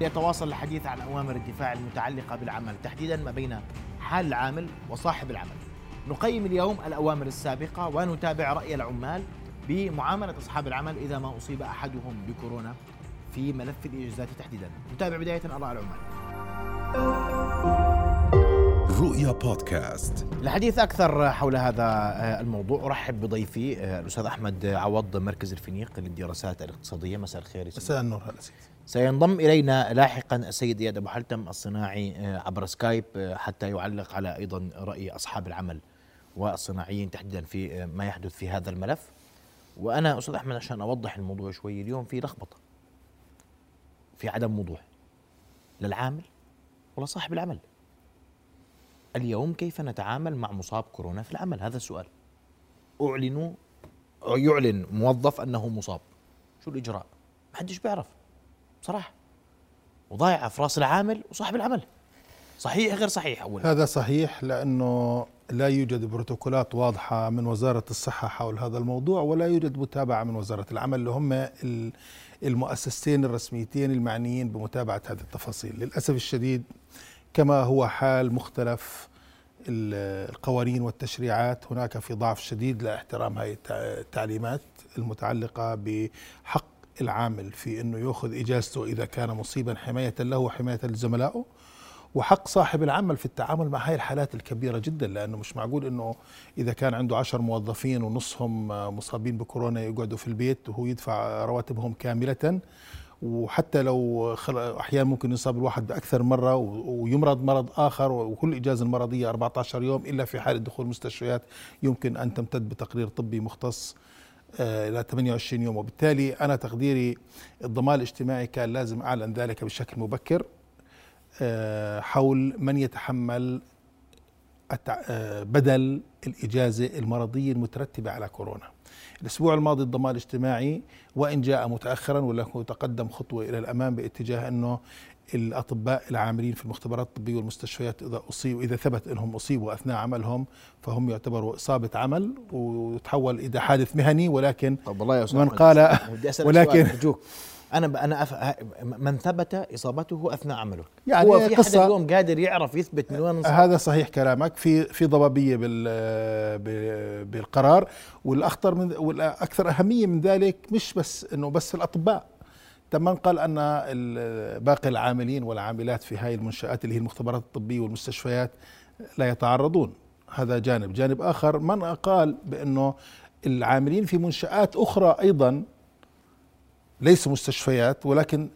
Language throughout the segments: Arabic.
يتواصل الحديث عن أوامر الدفاع المتعلقة بالعمل تحديدا ما بين حال العامل وصاحب العمل. نقيم اليوم الأوامر السابقة ونتابع رأي العمال بمعاملة أصحاب العمل إذا ما أصيب أحدهم بكورونا في ملف الإجازات تحديدا. نتابع بداية آراء العمال. رؤيا بودكاست. الحديث أكثر حول هذا آه، الموضوع. أرحب بضيفي آه، الأستاذ أحمد عوض مركز الفينيق للدراسات الاقتصادية. مساء الخير مساء النور هلا سينضم إلينا لاحقا السيد إياد أبو حلتم الصناعي آه، عبر سكايب حتى يعلق على أيضا رأي أصحاب العمل والصناعيين تحديدا في ما يحدث في هذا الملف. وأنا أستاذ أحمد عشان أوضح الموضوع شوي اليوم في لخبطة في عدم وضوح للعامل ولا صاحب العمل. اليوم كيف نتعامل مع مصاب كورونا في العمل؟ هذا السؤال. أعلنوا يعلن موظف أنه مصاب. شو الإجراء؟ ما حدش بيعرف. صراحة وضايعة في رأس العامل وصاحب العمل. صحيح غير صحيح أولا. هذا صحيح لأنه لا يوجد بروتوكولات واضحة من وزارة الصحة حول هذا الموضوع ولا يوجد متابعة من وزارة العمل. اللي هم المؤسستين الرسميتين المعنيين بمتابعة هذه التفاصيل. للأسف الشديد كما هو حال مختلف القوانين والتشريعات هناك في ضعف شديد لاحترام هذه التعليمات المتعلقة بحق العامل في أنه يأخذ إجازته إذا كان مصيبا حماية له وحماية لزملائه. وحق صاحب العمل في التعامل مع هاي الحالات الكبيرة جدا لأنه مش معقول أنه إذا كان عنده عشر موظفين ونصهم مصابين بكورونا يقعدوا في البيت وهو يدفع رواتبهم كاملة. وحتى لو أحيانا ممكن يصاب الواحد بأكثر مرة ويمرض مرض آخر وكل إجازة المرضية 14 يوم إلا في حاله دخول المستشفيات يمكن أن تمتد بتقرير طبي مختص. آه، إلى 28 يوم. وبالتالي أنا تقديري الضمان الاجتماعي كان لازم أعلن ذلك بشكل مبكر آه، حول من يتحمل بدل الإجازة المرضية المترتبة على كورونا. الأسبوع الماضي الضمان الاجتماعي وإن جاء متاخرا ولكنه تقدم خطوة إلى الأمام باتجاه أنه الأطباء العاملين في المختبرات الطبية والمستشفيات إذا اصيبوا إذا ثبت أنهم أصيبوا أثناء عملهم فهم يعتبروا إصابة عمل وتحول إلى حادث مهني ولكن طب والله يا من قال ولكن أنا أنا أف... من ثبت إصابته أثناء عمله يعني هو في قصة حد اليوم قادر يعرف يثبت من وين هذا صحيح كلامك. في في ضبابية بال بالقرار والأخطر من والأكثر أهمية من ذلك مش بس إنه بس الأطباء. تم قال أن باقي العاملين والعاملات في هاي المنشآت اللي هي المختبرات الطبية والمستشفيات لا يتعرضون. هذا جانب. جانب آخر من قال بأنه العاملين في منشآت أخرى أيضا ليسوا مستشفيات ولكن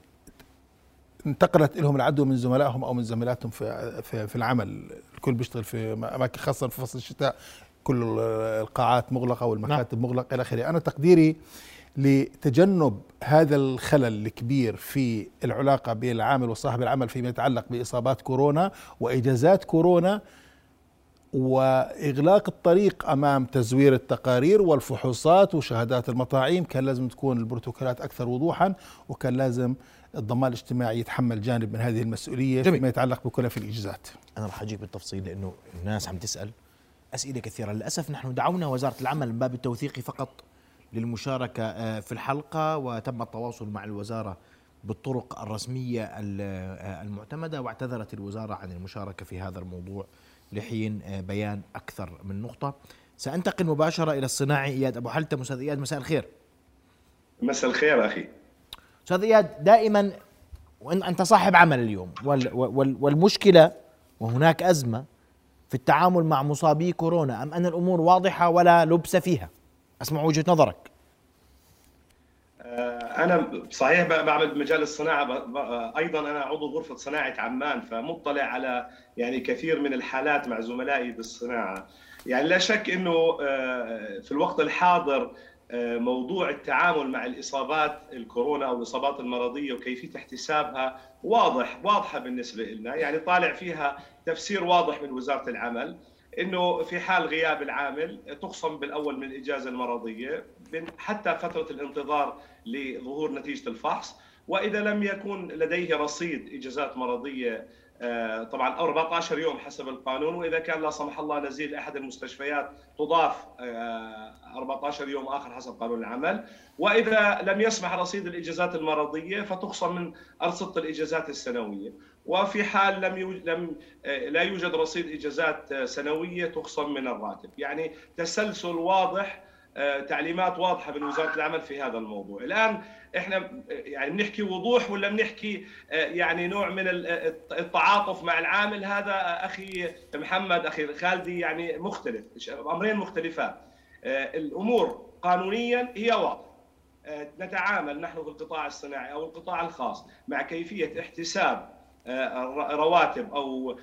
انتقلت لهم العدوى من زملائهم أو من زميلاتهم في في, في العمل الكل بيشتغل في أماكن خاصة في فصل الشتاء كل القاعات مغلقة والمكاتب نعم. مغلقة إلى آخره أنا تقديري لتجنب هذا الخلل الكبير في العلاقة بين العامل وصاحب العمل فيما يتعلق بإصابات كورونا وإجازات كورونا وإغلاق الطريق أمام تزوير التقارير والفحوصات وشهادات المطاعيم كان لازم تكون البروتوكولات أكثر وضوحا وكان لازم الضمان الاجتماعي يتحمل جانب من هذه المسؤولية جميل. فيما يتعلق بكلف الإجازات. أنا راح أجيك بالتفصيل لأنه الناس عم تسأل أسئلة كثيرة للأسف نحن دعونا وزارة العمل من باب التوثيق فقط للمشاركة آه، في الحلقة وتم التواصل مع الوزارة بالطرق الرسمية آه، المعتمدة واعتذرت الوزارة عن المشاركة في هذا الموضوع لحين آه، بيان أكثر من نقطة. سأنتقل مباشرة إلى الصناعي إياد أبو حلتم. أستاذ إياد مساء الخير. مساء الخير أخي. أستاذ إياد دائما وأنت صاحب عمل اليوم والمشكلة وهناك أزمة في التعامل مع مصابي كورونا أم أن الأمور واضحة ولا لبس فيها؟ أسمع وجهة نظرك. أنا صحيح بعمل بمجال الصناعة أيضا أنا عضو غرفة صناعة عمان فمطلع على يعني كثير من الحالات مع زملائي بالصناعة. يعني لا شك إنه آه، في الوقت الحاضر آه، موضوع التعامل مع الإصابات الكورونا أو الإصابات المرضية وكيفية احتسابها واضح واضحة بالنسبة لنا يعني طالع فيها تفسير واضح من وزارة العمل. إنه في حال غياب العامل تخصم بالأول من الإجازة المرضية حتى فترة الانتظار لظهور نتيجة الفحص. وإذا لم يكن لديه رصيد إجازات مرضية آه، طبعا 14 يوم حسب القانون وإذا كان لا سمح الله نزيل أحد المستشفيات تضاف 14 يوم آخر حسب قانون العمل. وإذا لم يسمح رصيد الإجازات المرضية فتخصم من ارصده الإجازات السنوية. وفي حال لم يوجد لم لا يوجد رصيد إجازات سنوية تخصم من الراتب. يعني تسلسل واضح آه، تعليمات واضحة من وزارة العمل في هذا الموضوع. الآن إحنا يعني بنحكي وضوح ولا بنحكي آه، يعني نوع من التعاطف مع العامل؟ هذا أخي محمد أخي خالدي يعني مختلف أمرين مختلفات. آه، الأمور قانونيا هي واضحة. نتعامل نحن في القطاع الصناعي أو القطاع الخاص مع كيفية احتساب رواتب أو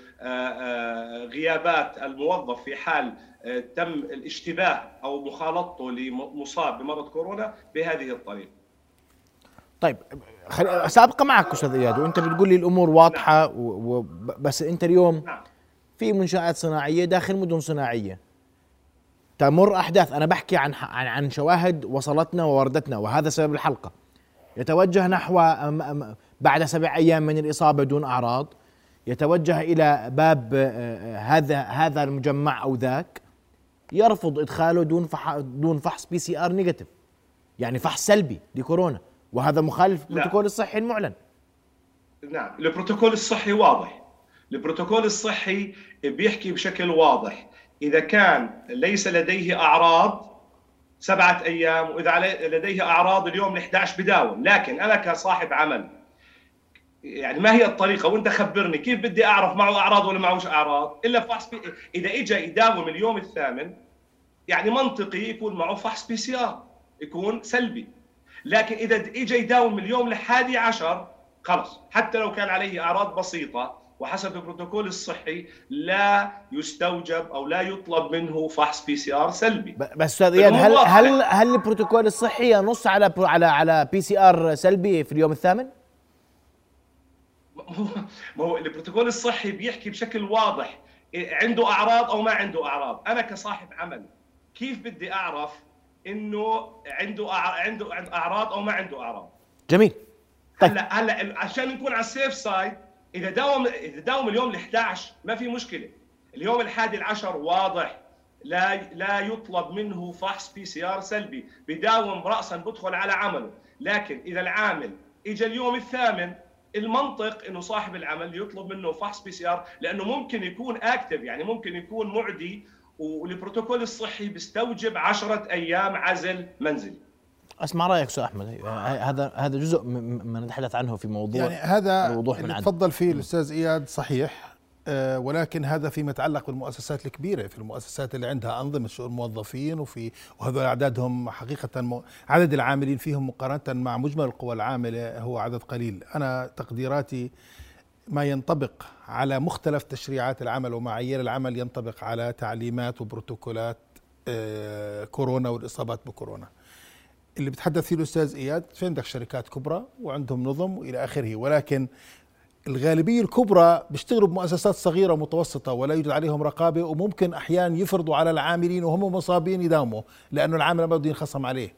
غيابات الموظف في حال تم الاشتباه أو مخالطته لمصاب بمرض كورونا بهذه الطريقة. طيب خل... سابقه معك أستاذ إياد وأنت بتقول لي الأمور واضحة نعم. و... بس أنت اليوم نعم. في منشآت صناعية داخل مدن صناعية تمر أحداث أنا بحكي عن عن عن شواهد وصلتنا ووردتنا وهذا سبب الحلقة يتوجه نحو بعد سبع أيام من الإصابة دون أعراض يتوجه إلى باب آه، آه، هذا هذا المجمع أو ذاك يرفض إدخاله دون دون فحص PCR negative يعني فحص سلبي لكورونا وهذا مخالف البروتوكول الصحي المعلن. نعم البروتوكول الصحي واضح. البروتوكول الصحي بيحكي بشكل واضح. إذا كان ليس لديه أعراض سبعة أيام وإذا لديه أعراض اليوم ال 11 بداوم لكن أنا كصاحب عمل يعني ما هي الطريقة؟ وانت خبرني كيف بدي أعرف معه أعراض ولا معهوش أعراض؟ إلا فحص بي... إذا اجى يداوم اليوم الثامن يعني منطقي يكون معه فحص PCR يكون سلبي. لكن إذا اجى يداوم اليوم الحادي عشر خلص حتى لو كان عليه أعراض بسيطة وحسب البروتوكول الصحي لا يستوجب أو لا يطلب منه فحص PCR سلبي. بس أستاذ إياد هل هل هل البروتوكول الصحي ينص على على على PCR سلبي في اليوم الثامن؟ ما هو البروتوكول الصحي بيحكي بشكل واضح. عنده أعراض أو ما عنده أعراض. أنا كصاحب عمل كيف بدي أعرف إنه عنده عنده أعراض أو ما عنده أعراض؟ جميل. طيب. هلا هلا عشان نكون على ال safe side إذا داوم إذا داوم اليوم ال11 ما في مشكلة. اليوم الحادي العشر واضح. لا لا يطلب منه فحص PCR سلبي. بداوم راسا بدخل على عمله. لكن إذا العامل اجى اليوم الثامن المنطق إنه صاحب العمل يطلب منه فحص PCR لأنه ممكن يكون active يعني ممكن يكون معدي والبروتوكول الصحي بيستوجب 10 أيام عزل منزلي. اسمع رأيك أستاذ أحمد؟ هذا هذا جزء ما نتحدث عنه في موضوع يعني هذا الوضوح من تفضل فيه الأستاذ إياد صحيح. ولكن هذا فيما يتعلق بالمؤسسات الكبيرة في المؤسسات اللي عندها أنظمة شؤون موظفين وفي وهذول أعدادهم حقيقة عدد العاملين فيهم مقارنة مع مجمل القوى العاملة هو عدد قليل. أنا تقديراتي ما ينطبق على مختلف تشريعات العمل ومعايير العمل ينطبق على تعليمات وبروتوكولات آه، كورونا والإصابات بكورونا. اللي بتحدث فيه الأستاذ إياد في عندك شركات كبرى وعندهم نظم وإلى آخره؟ ولكن الغالبية الكبرى بيشتغلوا بمؤسسات صغيرة ومتوسطة ولا يوجد عليهم رقابة وممكن أحيانا يفرضوا على العاملين وهم مصابين يداوموا لأنه العامل ما بده ينخصم عليه.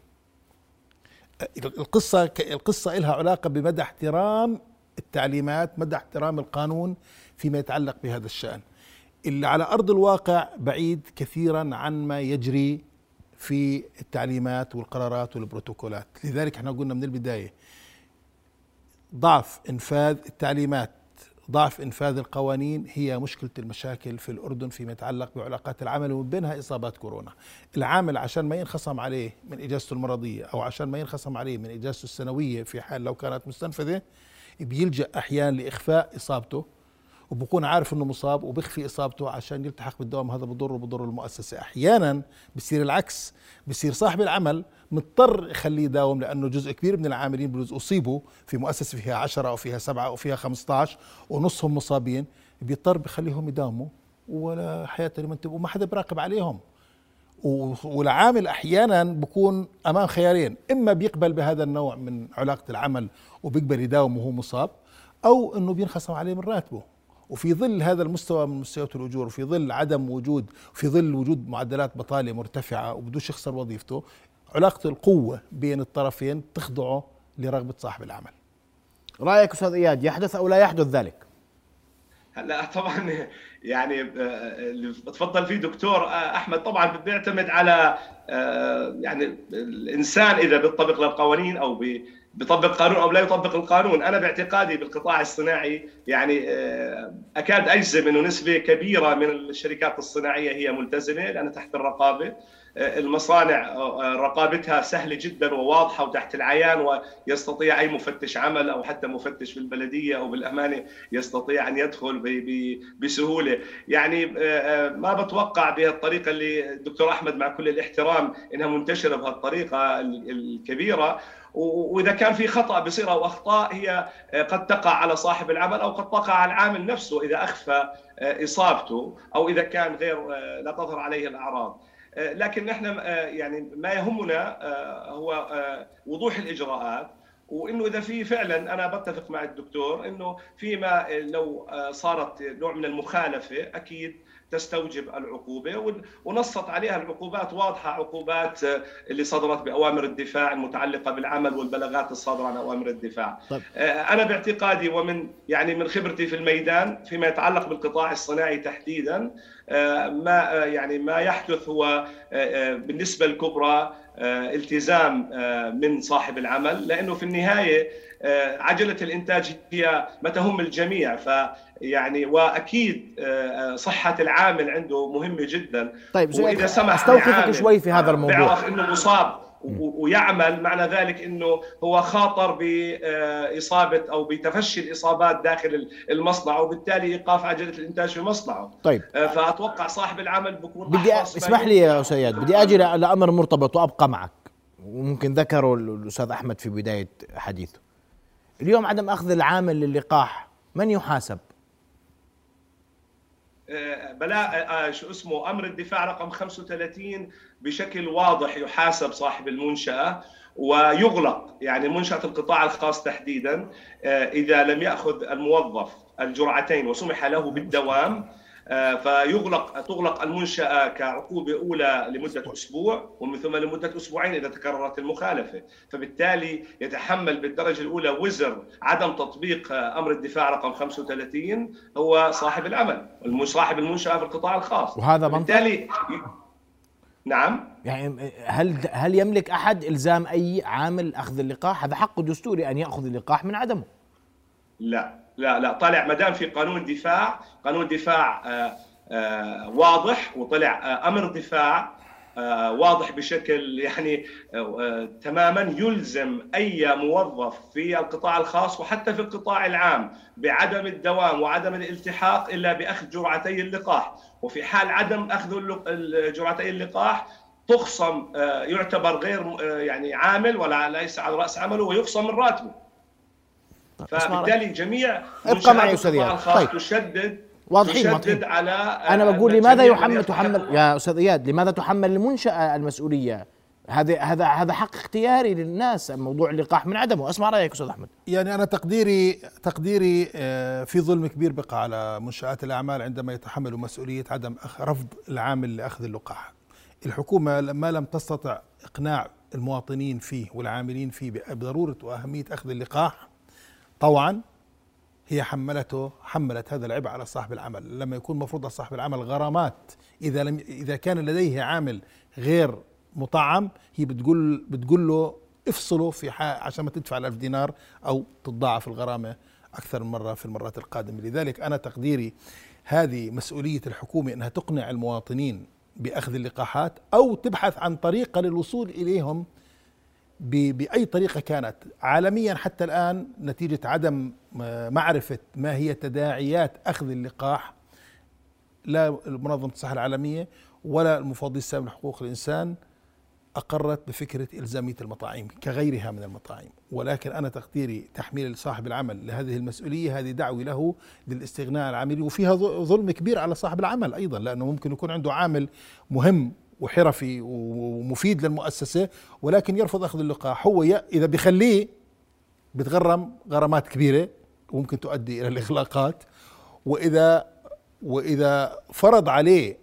القصة القصة لها علاقة بمدى احترام التعليمات مدى احترام القانون فيما يتعلق بهذا الشأن. اللي على أرض الواقع بعيد كثيرا عن ما يجري في التعليمات والقرارات والبروتوكولات. لذلك إحنا قلنا من البداية ضعف إنفاذ التعليمات ضعف إنفاذ القوانين هي مشكلة المشاكل في الأردن فيما يتعلق بعلاقات العمل ومن بينها إصابات كورونا. العامل عشان ما ينخصم عليه من إجازته المرضية أو عشان ما ينخصم عليه من إجازته السنوية في حال لو كانت مستنفذة بيلجأ أحيانا لإخفاء إصابته وبكون عارف إنه مصاب وبيخفي إصابته عشان يلتحق بالدوام. هذا بضره وبضر المؤسسة. أحيانا بصير العكس. بصير صاحب العمل مضطر يخليه يداوم لأنه جزء كبير من العاملين بجوز أصيبوا في مؤسسة فيها 10 أو فيها سبعة أو فيها 15 ونصهم مصابين. بيضطر بخليهم يداوموا ولا حياة لمن وما حدا براقب عليهم. والعامل أحيانا بكون أمام خيارين. إما بيقبل بهذا النوع من علاقة العمل وبيقبل يداوم وهو مصاب أو إنه بينخصم عليه من راتبه. وفي ظل هذا المستوى من مستويات الأجور وفي ظل عدم وجود في ظل وجود معدلات بطالة مرتفعة وبدوش يخسر وظيفته علاقة القوة بين الطرفين تخضعه لرغبة صاحب العمل. رأيك أستاذ إياد يحدث أو لا يحدث ذلك؟ هلا طبعا يعني اللي تفضل فيه دكتور أحمد. طبعا بيعتمد على يعني الإنسان إذا بيطبق للقوانين أو بيطبق قانون أو لا يطبق القانون. أنا باعتقادي بالقطاع الصناعي يعني أكاد أجزم إنه نسبة كبيرة من الشركات الصناعية هي ملتزمة لانها تحت الرقابة. المصانع رقابتها سهلة جدا وواضحة وتحت العيان ويستطيع أي مفتش عمل أو حتى مفتش في البلديه أو بالأمانة يستطيع أن يدخل بسهولة. يعني ما بتوقع بهالطريقة اللي الدكتور أحمد مع كل الاحترام إنها منتشرة بهالطريقة الكبيرة. وإذا كان في خطأ بصير أو أخطاء هي قد تقع على صاحب العمل أو قد تقع على العامل نفسه إذا أخفى إصابته أو إذا كان غير لا تظهر عليه الأعراض. لكن نحن يعني ما يهمنا هو وضوح الإجراءات. وإنه إذا في فعلا أنا بتفق مع الدكتور إنه فيما لو صارت نوع من المخالفة أكيد تستوجب العقوبة. ونصت عليها العقوبات واضحة عقوبات اللي صدرت بأوامر الدفاع المتعلقة بالعمل والبلاغات الصادرة عن أوامر الدفاع. طيب. أنا باعتقادي ومن يعني من خبرتي في الميدان فيما يتعلق بالقطاع الصناعي تحديدا ما يعني ما يحدث هو بالنسبة الكبرى التزام من صاحب العمل لأنه في النهاية عجلة الإنتاج هي ما تهم الجميع ف يعني وأكيد صحة العامل عنده مهمة جدا. طيب وإذا سمح أستوقفك شوي في هذا الموضوع. بيعرف إنه مصاب. ويعمل معنى ذلك إنه هو خاطر بإصابة أو بتفشي الإصابات داخل المصنع وبالتالي إيقاف عجلة الإنتاج في مصنعه. طيب. فأتوقع صاحب العمل بكون بدي اسمح لي يا سياد بدي أجي لأمر مرتبط وأبقى معك. وممكن ذكره الأستاذ أحمد في بداية حديثه. اليوم عدم أخذ العامل للقاح من يحاسب؟ بلاء شو اسمه أمر الدفاع رقم 35 بشكل واضح يحاسب صاحب المنشأة ويغلق يعني منشأة القطاع الخاص تحديدا إذا لم يأخذ الموظف الجرعتين وسمح له بالدوام. فيغلق تغلق المنشأة كعقوبة أولى لمدة أسبوع ومن ثم لمدة أسبوعين إذا تكررت المخالفة. فبالتالي يتحمل بالدرجة الأولى وزر عدم تطبيق أمر الدفاع رقم 35 هو صاحب العمل صاحب المنشأة في القطاع الخاص. وهذا بالتالي نعم. يعني هل هل يملك أحد إلزام أي عامل أخذ اللقاح؟ هذا حقه دستوري أن يأخذ اللقاح من عدمه. لا. لا لا طلع ما دام في قانون دفاع قانون دفاع آآ آآ واضح وطلع أمر دفاع واضح بشكل يعني تماما يلزم أي موظف في القطاع الخاص وحتى في القطاع العام بعدم الدوام وعدم الالتحاق إلا بأخذ جرعتي اللقاح. وفي حال عدم أخذ جرعتي اللقاح تخصم يعتبر غير يعني عامل ولا ليس على رأس عمله ويخصم من راتبه. فبالتالي جميع ابقى معي أستاذ طيب. تشدد واضحين تشدد واضحين. على أنا بقول لماذا يحمل تحمل يا أستاذ إياد لماذا تحمل المنشأة المسؤولية؟ هذا هذا هذا حق اختياري للناس موضوع اللقاح من عدمه. أسمع رأيك أستاذ أحمد. يعني أنا تقديري تقديري في ظلم كبير بقى على منشآت الأعمال عندما يتحملوا مسؤولية عدم رفض العامل لأخذ اللقاح. الحكومة ما لم تستطع إقناع المواطنين فيه والعاملين فيه بضرورة وأهمية أخذ اللقاح طوعا هي حملته حملت هذا العبء على صاحب العمل. لما يكون مفروض على صاحب العمل غرامات إذا لم إذا كان لديه عامل غير مطعم هي بتقول بتقول له افصله في عشان ما تدفع الألف دينار أو تتضاعف الغرامة أكثر من مرة في المرات القادمة. لذلك أنا تقديري هذه مسؤولية الحكومة إنها تقنع المواطنين بأخذ اللقاحات أو تبحث عن طريقة للوصول إليهم بأي طريقة كانت. عالميا حتى الآن نتيجة عدم معرفة ما هي تداعيات أخذ اللقاح لا منظمه الصحة العالمية ولا المفوضيه السامي لحقوق الإنسان أقرت بفكرة الزاميه المطاعيم كغيرها من المطاعيم ولكن أنا تقديري تحميل صاحب العمل لهذه المسؤولية هذه دعوة له للاستغناء العاملين وفيها ظلم كبير على صاحب العمل أيضا لأنه ممكن يكون عنده عامل مهم وحرفي ومفيد للمؤسسة ولكن يرفض أخذ اللقاح. هو إذا بخليه بتغرم غرامات كبيرة وممكن تؤدي إلى الإغلاقات. وإذا وإذا فرض عليه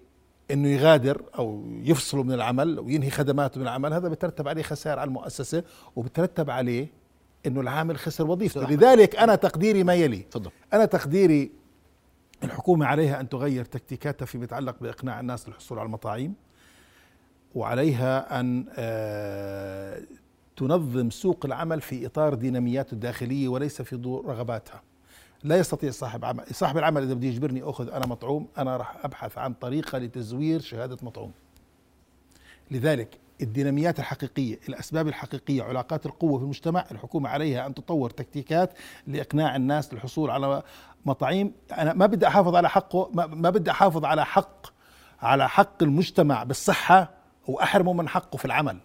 إنه يغادر أو يفصله من العمل وينهي خدماته من العمل هذا بترتب عليه خسائر على المؤسسة وبترتب عليه إنه العامل خسر وظيفته. لذلك أنا تقديري ما يلي. تفضل. أنا تقديري الحكومة عليها أن تغير تكتيكاتها فيما يتعلق بإقناع الناس للحصول على المطاعيم وعليها أن آه، تنظم سوق العمل في إطار دينامياته الداخلية وليس في ضوء رغباتها. لا يستطيع صاحب عمل صاحب العمل إذا بده يجبرني أخذ أنا مطعوم أنا راح أبحث عن طريقة لتزوير شهادة مطعوم. لذلك الديناميات الحقيقية الأسباب الحقيقية علاقات القوة في المجتمع الحكومة عليها أن تطور تكتيكات لإقناع الناس للحصول على مطاعيم. أنا ما بدي أحافظ على حقه ما بدي أحافظ على حق على حق المجتمع بالصحة وأحرمه من حقه في العمل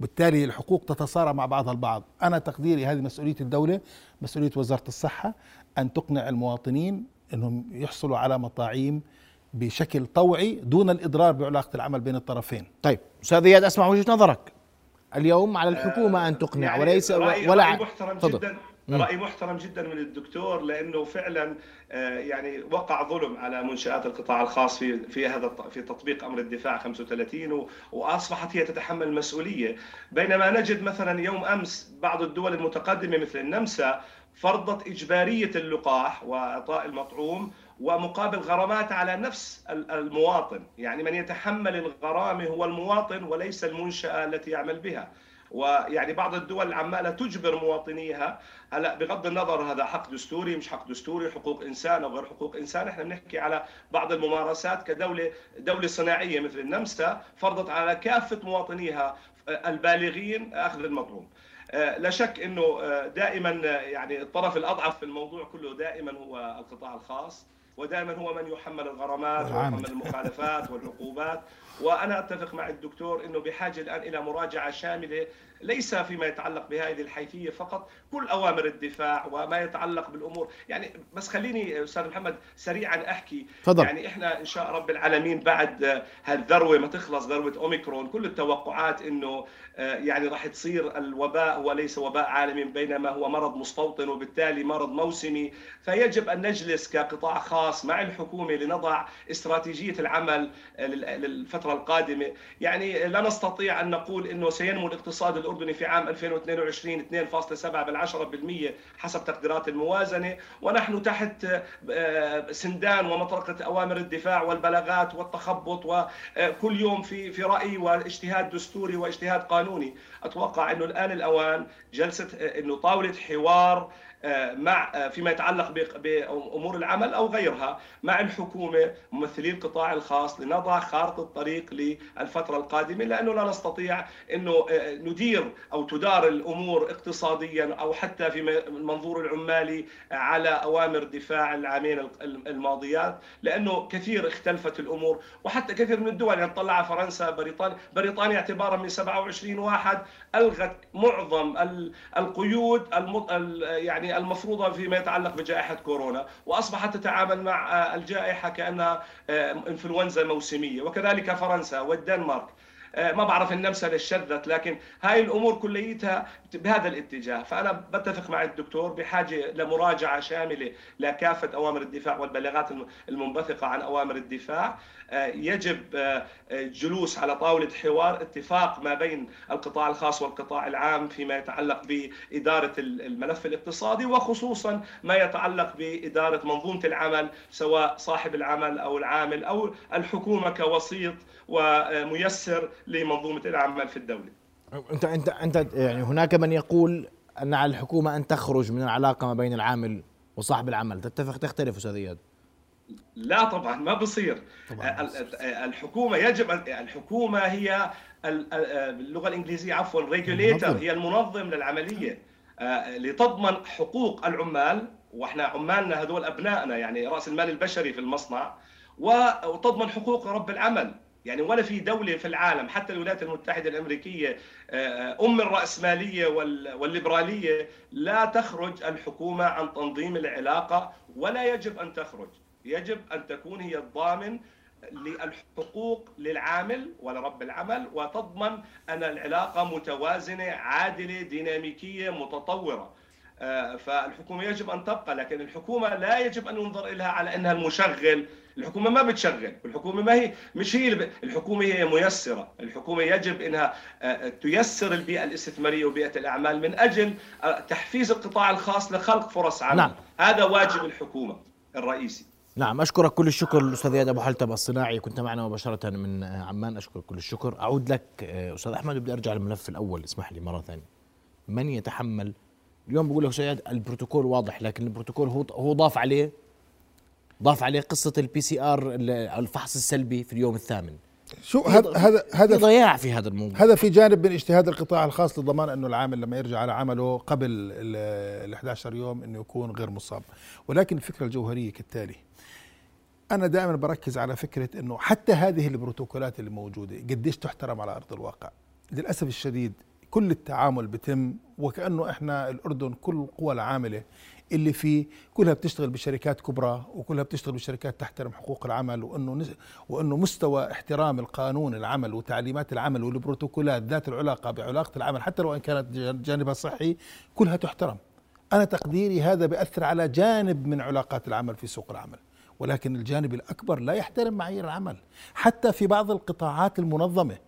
بالتالي الحقوق تتصارع مع بعضها البعض أنا تقديري هذه مسؤولية الدولة مسؤولية وزارة الصحة أن تقنع المواطنين أنهم يحصلوا على مطاعيم بشكل طوعي دون الإضرار بعلاقة العمل بين الطرفين. طيب أستاذ إياد أسمع وجهة نظرك. اليوم على الحكومة أن تقنع يعني وليس رأي ولا رأي محترم. جدا رأي محترم جدا من الدكتور لأنه فعلا آه، يعني وقع ظلم على منشآت القطاع الخاص في في هذا في تطبيق أمر الدفاع 35 وأصبحت هي تتحمل المسؤوليه بينما نجد مثلا يوم أمس بعض الدول المتقدمة مثل النمسا فرضت إجبارية اللقاح وإعطاء المطعوم ومقابل غرامات على نفس المواطن. يعني من يتحمل الغرامة هو المواطن وليس المنشأة التي يعمل بها. ويعني بعض الدول عماله تجبر مواطنيها. هلا بغض النظر هذا حق دستوري مش حق دستوري حقوق إنسان أو غير حقوق إنسان إحنا بنحكي على بعض الممارسات كدولة دولة صناعية مثل النمسا فرضت على كافة مواطنيها البالغين أخذ المطعوم آه، لا شك إنه آه، دائما يعني الطرف الأضعف في الموضوع كله دائما هو القطاع الخاص. ودائما هو من يحمل الغرامات ويحمل المخالفات والعقوبات. وأنا أتفق مع الدكتور إنه بحاجة الآن إلى مراجعة شاملة ليس فيما يتعلق بهذه الحيثية فقط كل أوامر الدفاع وما يتعلق بالأمور. يعني بس خليني أستاذ محمد سريعا أحكي. فضل. يعني إحنا إن شاء رب العالمين بعد هالذروة ما تخلص ذروة أوميكرون كل التوقعات إنه يعني راح تصير الوباء وليس وباء عالمي بينما هو مرض مستوطن وبالتالي مرض موسمي. فيجب أن نجلس كقطاع خاص مع الحكومة لنضع استراتيجية العمل للفترة القادمة. يعني لا نستطيع أن نقول إنه سينمو الاقتصاد الأردني في عام 2022 2.7 بالعشرة بالمية حسب تقديرات الموازنة. ونحن تحت آه، سندان ومطرقة أوامر الدفاع والبلاغات والتخبط وكل يوم في في رأي واجتهاد دستوري واجتهاد قانوني. أتوقع أنه الآن الأوان جلسة آه، أنه طاولة حوار مع آه، فيما يتعلق بامور العمل أو غيرها مع الحكومة ممثلي القطاع الخاص لنضع خارطة الطريق للفترة القادمة لأنه لا نستطيع إنه آه، ندير أو تدار الأمور اقتصاديا أو حتى في المنظور العمالي على أوامر دفاع العامين الماضيات لأنه كثير اختلفت الأمور وحتى كثير من الدول يعني طلع فرنسا بريطانيا بريطانيا اعتبارا من 27 واحد ألغت معظم القيود يعني المفروضة فيما يتعلق بجائحة كورونا وأصبحت تتعامل مع الجائحة كأنها آه، إنفلونزا موسمية وكذلك فرنسا والدنمارك. آه، ما بعرف النمسا شذت لكن هاي الأمور كليتها بهذا الاتجاه. فأنا بتفق مع الدكتور بحاجة لمراجعة شاملة لكافة أوامر الدفاع والبلاغات المنبثقة عن أوامر الدفاع. آه، يجب آه، جلوس على طاولة حوار اتفاق ما بين القطاع الخاص والقطاع العام فيما يتعلق بإدارة الملف الاقتصادي وخصوصا ما يتعلق بإدارة منظومة العمل سواء صاحب العمل أو العامل أو الحكومة كوسيط وميسر لمنظومة العمل في الدولة. انت انت أنت يعني هناك من يقول أن على الحكومة أن تخرج من العلاقة ما بين العامل وصاحب العمل، تتفق تختلف أستاذ إياد؟ لا طبعا ما بصير. طبعاً. الحكومة يجب الحكومة هي باللغة الإنجليزية عفوا ريجوليتر هي المنظم للعملية. آه، لتضمن حقوق العمال وإحنا عمالنا هذول أبنائنا يعني رأس المال البشري في المصنع وتضمن حقوق رب العمل. يعني ولا في دولة في العالم حتى الولايات المتحدة الأمريكية آه، أم الرأسمالية والليبرالية لا تخرج الحكومة عن تنظيم العلاقة ولا يجب أن تخرج. يجب أن تكون هي الضامن للحقوق للعامل ولرب العمل وتضمن أن العلاقة متوازنة عادلة ديناميكية متطورة. آه، فالحكومة يجب أن تبقى لكن الحكومة لا يجب أن ينظر إليها على أنها المشغل. الحكومة ما بتشغل الحكومة ما هي مش هي الحكومة هي ميسرة. الحكومة يجب أنها آه، تيسر البيئة الاستثمارية وبيئة الأعمال من أجل آه، تحفيز القطاع الخاص لخلق فرص عمل. نعم. هذا واجب الحكومة الرئيسي. نعم أشكرك كل الشكر الاستاذ إياد أبو حلتم الصناعي كنت معنا مباشرة من عمان أشكرك كل الشكر. أعود لك أستاذ أحمد بدي أرجع للملف الأول اسمح لي مرة ثانية. من يتحمل؟ اليوم بقول لك أستاذ البروتوكول واضح لكن البروتوكول هو هو ضاف عليه ضاف عليه قصة ال PCR الفحص السلبي في اليوم الثامن. شو هذا هذا هذا ضياع في هذا الموضوع. هذا في جانب من اجتهاد القطاع الخاص لضمان أنه العامل لما يرجع على عمله قبل ال 11 يوم أنه يكون غير مصاب. ولكن الفكرة الجوهرية كالتالي. أنا دائما بركز على فكرة إنه حتى هذه البروتوكولات اللي موجودة قديش تحترم على أرض الواقع. للأسف الشديد كل التعامل بتم وكأنه إحنا الأردن كل القوى العاملة اللي فيه كلها بتشتغل بشركات كبرى وكلها بتشتغل بشركات تحترم حقوق العمل وإنه وإنه مستوى احترام القانون العمل وتعليمات العمل والبروتوكولات ذات العلاقة بعلاقة العمل حتى لو إن كانت جانبها صحي كلها تحترم. أنا تقديري هذا بيأثر على جانب من علاقات العمل في سوق العمل. ولكن الجانب الأكبر لا يحترم معايير العمل. حتى في بعض القطاعات المنظمة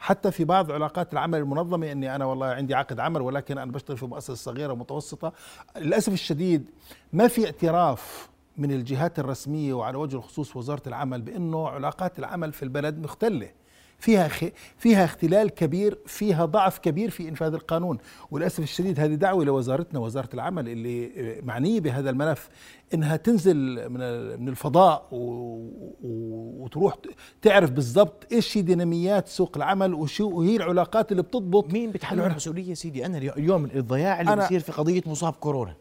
حتى في بعض علاقات العمل المنظمة أني أنا والله عندي عقد عمل ولكن أنا بشتغل في مؤسسة صغيرة ومتوسطة للأسف الشديد ما في اعتراف من الجهات الرسمية وعلى وجه الخصوص وزارة العمل بأنه علاقات العمل في البلد مختلة. فيها فيها اختلال كبير فيها ضعف كبير في إنفاذ القانون. وللأسف الشديد هذه دعوة لوزارتنا وزارة العمل اللي معنية بهذا الملف إنها تنزل من من الفضاء وتروح تعرف بالضبط إيش هي ديناميات سوق العمل وشو وهي العلاقات اللي بتضبط. مين بتحمل المسؤولية سيدي؟ أنا اليوم الضياع اللي بيصير في قضية مصاب كورونا.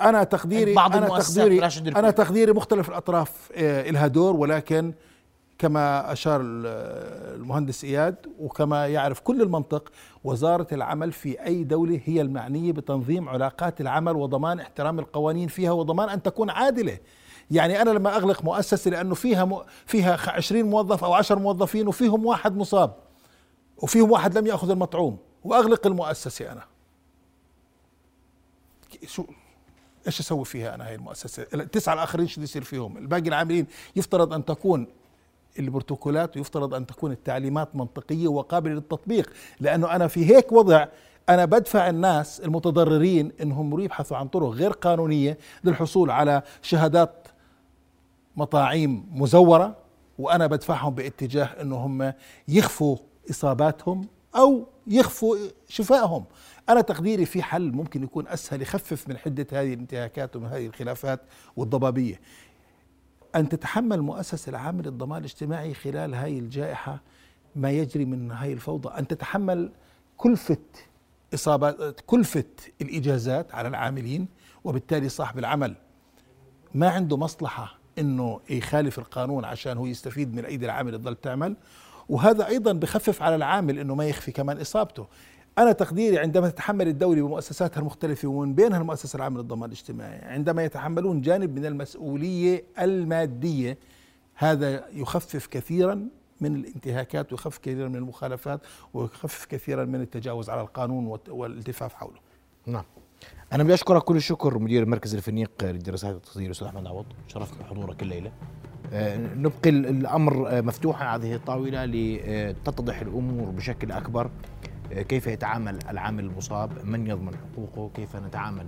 أنا تقديري بعض أنا تقديري أنا تقديري مختلف الأطراف آه، لها دور ولكن كما أشار المهندس إياد وكما يعرف كل المنطق وزارة العمل في أي دولة هي المعنية بتنظيم علاقات العمل وضمان احترام القوانين فيها وضمان أن تكون عادلة. يعني أنا لما أغلق مؤسسة لأنه فيها م... فيها 20 موظف أو 10 موظفين وفيهم واحد مصاب وفيهم واحد لم يأخذ المطعوم وأغلق المؤسسة أنا. شو إيش أسوي فيها أنا هاي المؤسسة؟ التسعة الآخرين شو يصير فيهم؟ الباقي العاملين يفترض أن تكون البروتوكولات ويفترض أن تكون التعليمات منطقية وقابلة للتطبيق لأنه أنا في هيك وضع أنا بدفع الناس المتضررين إنهم يبحثوا عن طرق غير قانونية للحصول على شهادات مطاعيم مزورة وأنا بدفعهم باتجاه إنهم يخفوا إصاباتهم أو يخفوا شفائهم. أنا تقديري في حل ممكن يكون أسهل يخفف من حدة هذه الانتهاكات ومن هذه الخلافات والضبابية. أن تتحمل المؤسسة العامة للضمان الاجتماعي خلال هاي الجائحة ما يجري من هاي الفوضى. أن تتحمل كلفة إصابات كلفة الإجازات على العاملين وبالتالي صاحب العمل ما عنده مصلحة إنه يخالف القانون عشان هو يستفيد من أيدي العامل تضل تعمل وهذا أيضا بخفف على العامل إنه ما يخفي كمان إصابته. أنا تقديري عندما تتحمل الدولة بمؤسساتها المختلفة ومن بينها المؤسسة العامة للضمان الاجتماعي عندما يتحملون جانب من المسؤولية المادية هذا يخفف كثيرا من الانتهاكات ويخفف كثيرا من المخالفات ويخفف كثيرا من التجاوز على القانون والالتفاف حوله. نعم. أنا بدي أشكرك كل الشكر مدير مركز الفنيق للدراسات التصدير أستاذ أحمد عوض. شرفت بحضورك الليلة. آه، نبقي الأمر مفتوحا هذه الطاولة لتتضح الأمور بشكل أكبر. كيف يتعامل العامل المصاب؟ من يضمن حقوقه؟ كيف نتعامل؟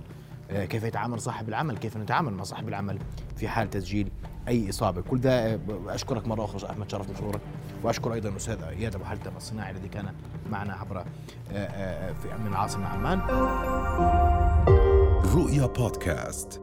كيف يتعامل صاحب العمل؟ كيف نتعامل مع صاحب العمل في حال تسجيل أي إصابة؟ كل ده أشكرك مرة أخرى أحمد شرف مشكورك وأشكر أيضا الاستاذ اياد ابو حلتم الصناعي الذي كان معنا عبر من عاصمة عمان. رؤيا بودكاست.